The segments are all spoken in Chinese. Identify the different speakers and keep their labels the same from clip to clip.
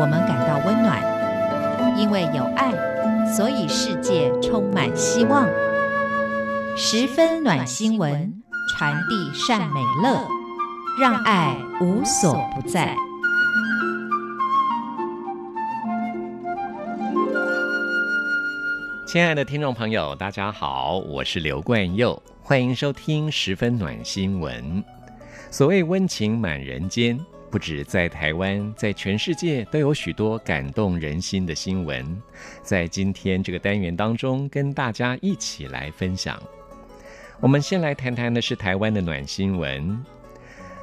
Speaker 1: 我们感到温暖，因为有爱，所以世界充满希望。十分暖新闻，传递善美乐，让爱无所不在。
Speaker 2: 亲爱的听众朋友，大家好，我是刘冠佑，欢迎收听十分暖新闻。所谓温情满人间，不止在台湾，在全世界都有许多感动人心的新闻。在今天这个单元当中，跟大家一起来分享。我们先来谈谈的是台湾的暖新闻。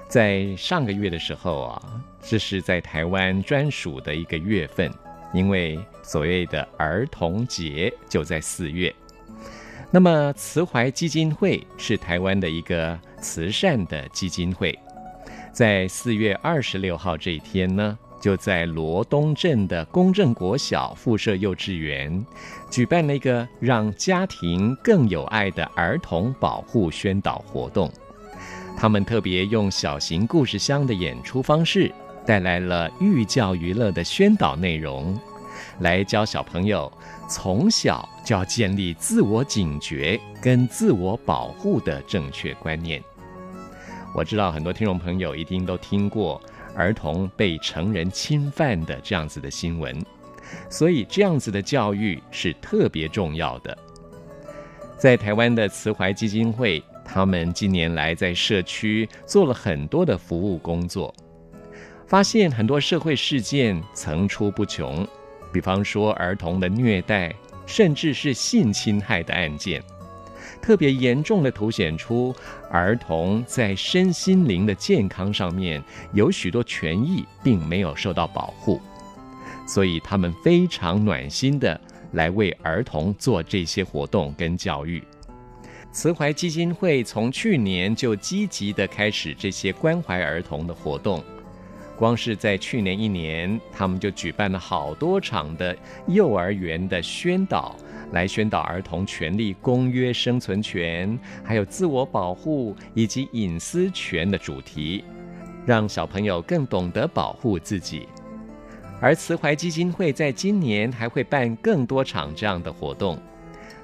Speaker 2: 在上个月的时候啊，这是在台湾专属的一个月份。因为所谓的儿童节就在四月，那么慈怀基金会是台湾的一个慈善的基金会，在四月二十六号这一天呢，就在罗东镇的公正国小附设幼稚园举办了一个让家庭更有爱的儿童保护宣导活动。他们特别用小型故事箱的演出方式。带来了寓教于乐的宣导内容，来教小朋友从小就要建立自我警觉跟自我保护的正确观念。我知道很多听众朋友一定都听过儿童被成人侵犯的这样子的新闻，所以这样子的教育是特别重要的。在台湾的慈怀基金会，他们近年来在社区做了很多的服务工作。发现很多社会事件层出不穷，比方说儿童的虐待，甚至是性侵害的案件，特别严重的凸显出儿童在身心灵的健康上面有许多权益并没有受到保护，所以他们非常暖心的来为儿童做这些活动跟教育。慈怀基金会从去年就积极的开始这些关怀儿童的活动。光是在去年一年，他们就举办了好多场的幼儿园的宣导，来宣导儿童权利公约、生存权，还有自我保护以及隐私权的主题，让小朋友更懂得保护自己。而慈怀基金会在今年还会办更多场这样的活动。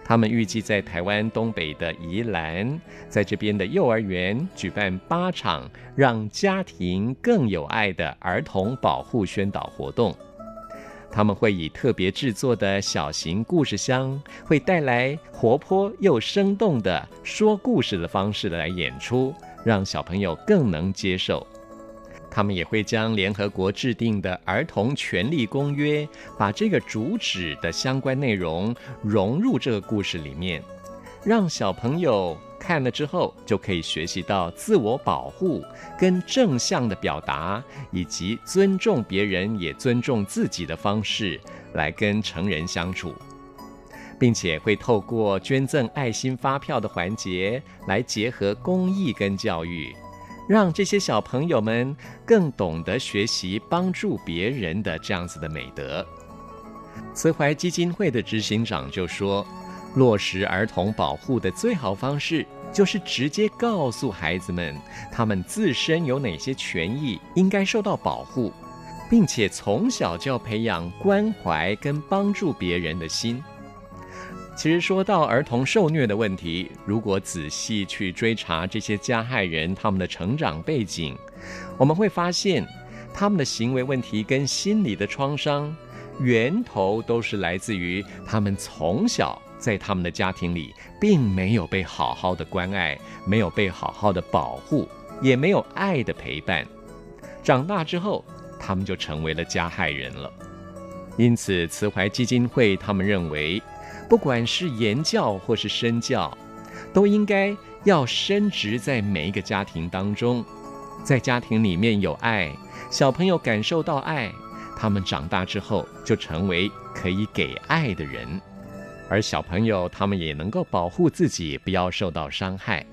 Speaker 2: 他们预计在台湾东北的宜兰，在这边的幼儿园举办八场让家庭更有爱的儿童保护宣导活动。他们会以特别制作的小型故事箱，会带来活泼又生动的说故事的方式来演出，让小朋友更能接受。他们也会将联合国制定的儿童权利公约，把这个主旨的相关内容融入这个故事里面，让小朋友看了之后就可以学习到自我保护、跟正向的表达，以及尊重别人也尊重自己的方式来跟成人相处，并且会透过捐赠爱心发票的环节来结合公益跟教育。让这些小朋友们更懂得学习帮助别人的这样子的美德。慈怀基金会的执行长就说，落实儿童保护的最好方式，就是直接告诉孩子们，他们自身有哪些权益应该受到保护，并且从小就要培养关怀跟帮助别人的心。其实说到儿童受虐的问题，如果仔细去追查这些加害人他们的成长背景，我们会发现他们的行为问题跟心理的创伤源头都是来自于他们从小在他们的家庭里并没有被好好的关爱，没有被好好的保护，也没有爱的陪伴。长大之后，他们就成为了加害人了。因此，慈怀基金会他们认为。不管是言教或是身教，都应该要深植在每一个家庭当中。在家庭里面有爱，小朋友感受到爱，他们长大之后就成为可以给爱的人。而小朋友他们也能够保护自己，不要受到伤害。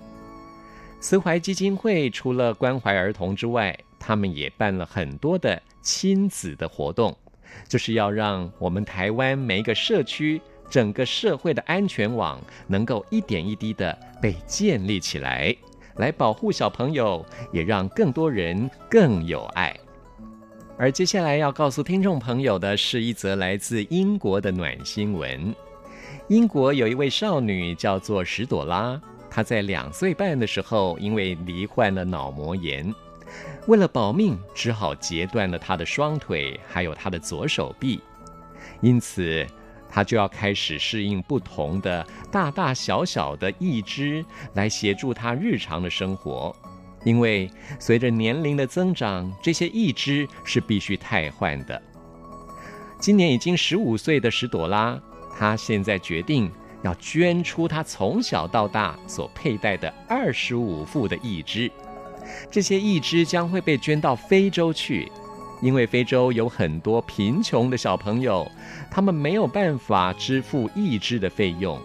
Speaker 2: 慈怀基金会除了关怀儿童之外，他们也办了很多的亲子的活动，就是要让我们台湾每一个社区。整个社会的安全网能够一点一滴的被建立起来，来保护小朋友，也让更多人更有爱。而接下来要告诉听众朋友的是一则来自英国的暖新闻。英国有一位少女叫做史朵拉，她在两岁半的时候因为罹患了脑膜炎，为了保命，只好截断了她的双腿，还有她的左手臂。因此，他就要开始适应不同的大大小小的义肢来协助他日常的生活。因为随着年龄的增长，这些义肢是必须替换的。今年已经十五岁的史朵拉。他现在决定要捐出他从小到大所佩戴的二十五副的义肢，这些义肢将会被捐到非洲去，因为非洲有很多贫穷的小朋友，他们没有办法支付义肢的费用。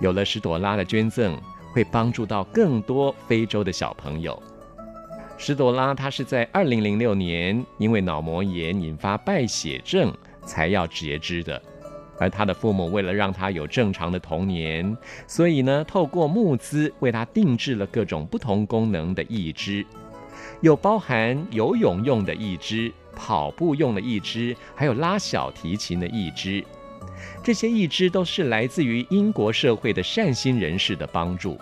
Speaker 2: 有了史朵拉的捐赠，会帮助到更多非洲的小朋友。史朵拉她是在二零零六年因为脑膜炎引发败血症才要截肢的。而他的父母为了让他有正常的童年，所以呢，透过募资为他定制了各种不同功能的义肢，有包含游泳用的一支、跑步用的一支，还有拉小提琴的一支。这些义肢都是来自于英国社会的善心人士的帮助。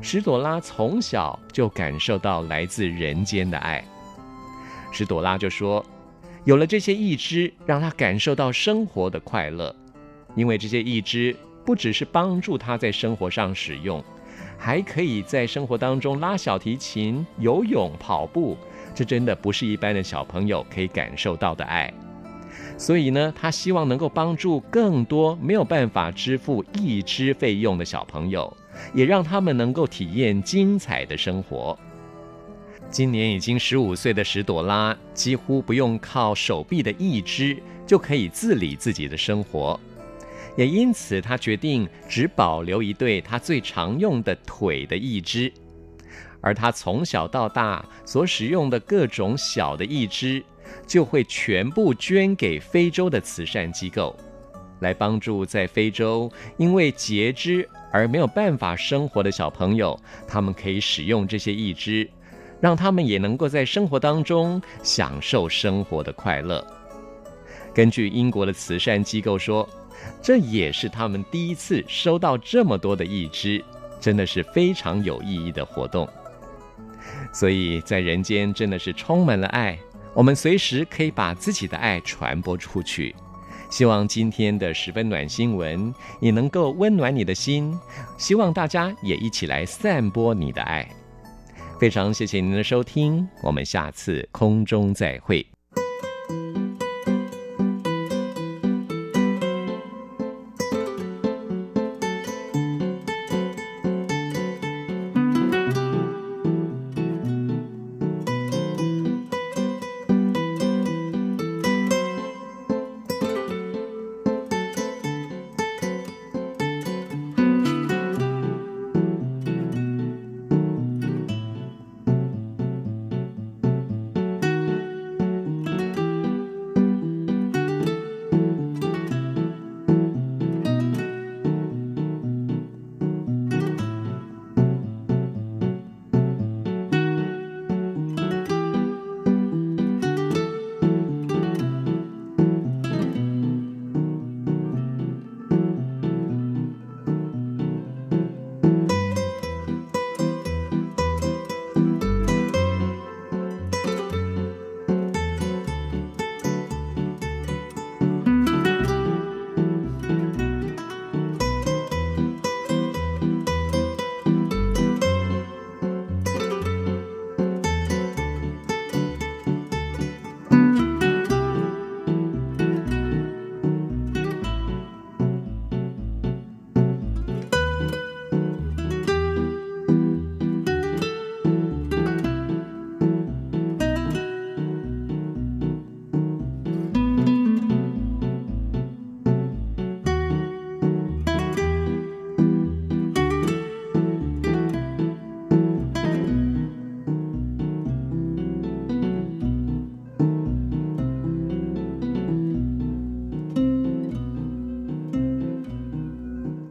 Speaker 2: 史朵拉从小就感受到来自人间的爱。史朵拉就说。有了这些义肢，让他感受到生活的快乐，因为这些义肢不只是帮助他在生活上使用，还可以在生活当中拉小提琴、游泳、跑步，这真的不是一般的小朋友可以感受到的爱。所以呢，他希望能够帮助更多没有办法支付义肢费用的小朋友，也让他们能够体验精彩的生活。今年已经十五岁的史朵拉，几乎不用靠手臂的义肢就可以自理自己的生活，也因此他决定只保留一对他最常用的腿的义肢，而他从小到大所使用的各种小的义肢，就会全部捐给非洲的慈善机构，来帮助在非洲因为截肢而没有办法生活的小朋友，他们可以使用这些义肢。让他们也能够在生活当中享受生活的快乐。根据英国的慈善机构说，这也是他们第一次收到这么多的义肢，真的是非常有意义的活动。所以在人间真的是充满了爱，我们随时可以把自己的爱传播出去。希望今天的十分暖新闻也能够温暖你的心，希望大家也一起来散播你的爱。非常谢谢您的收听，我们下次空中再会。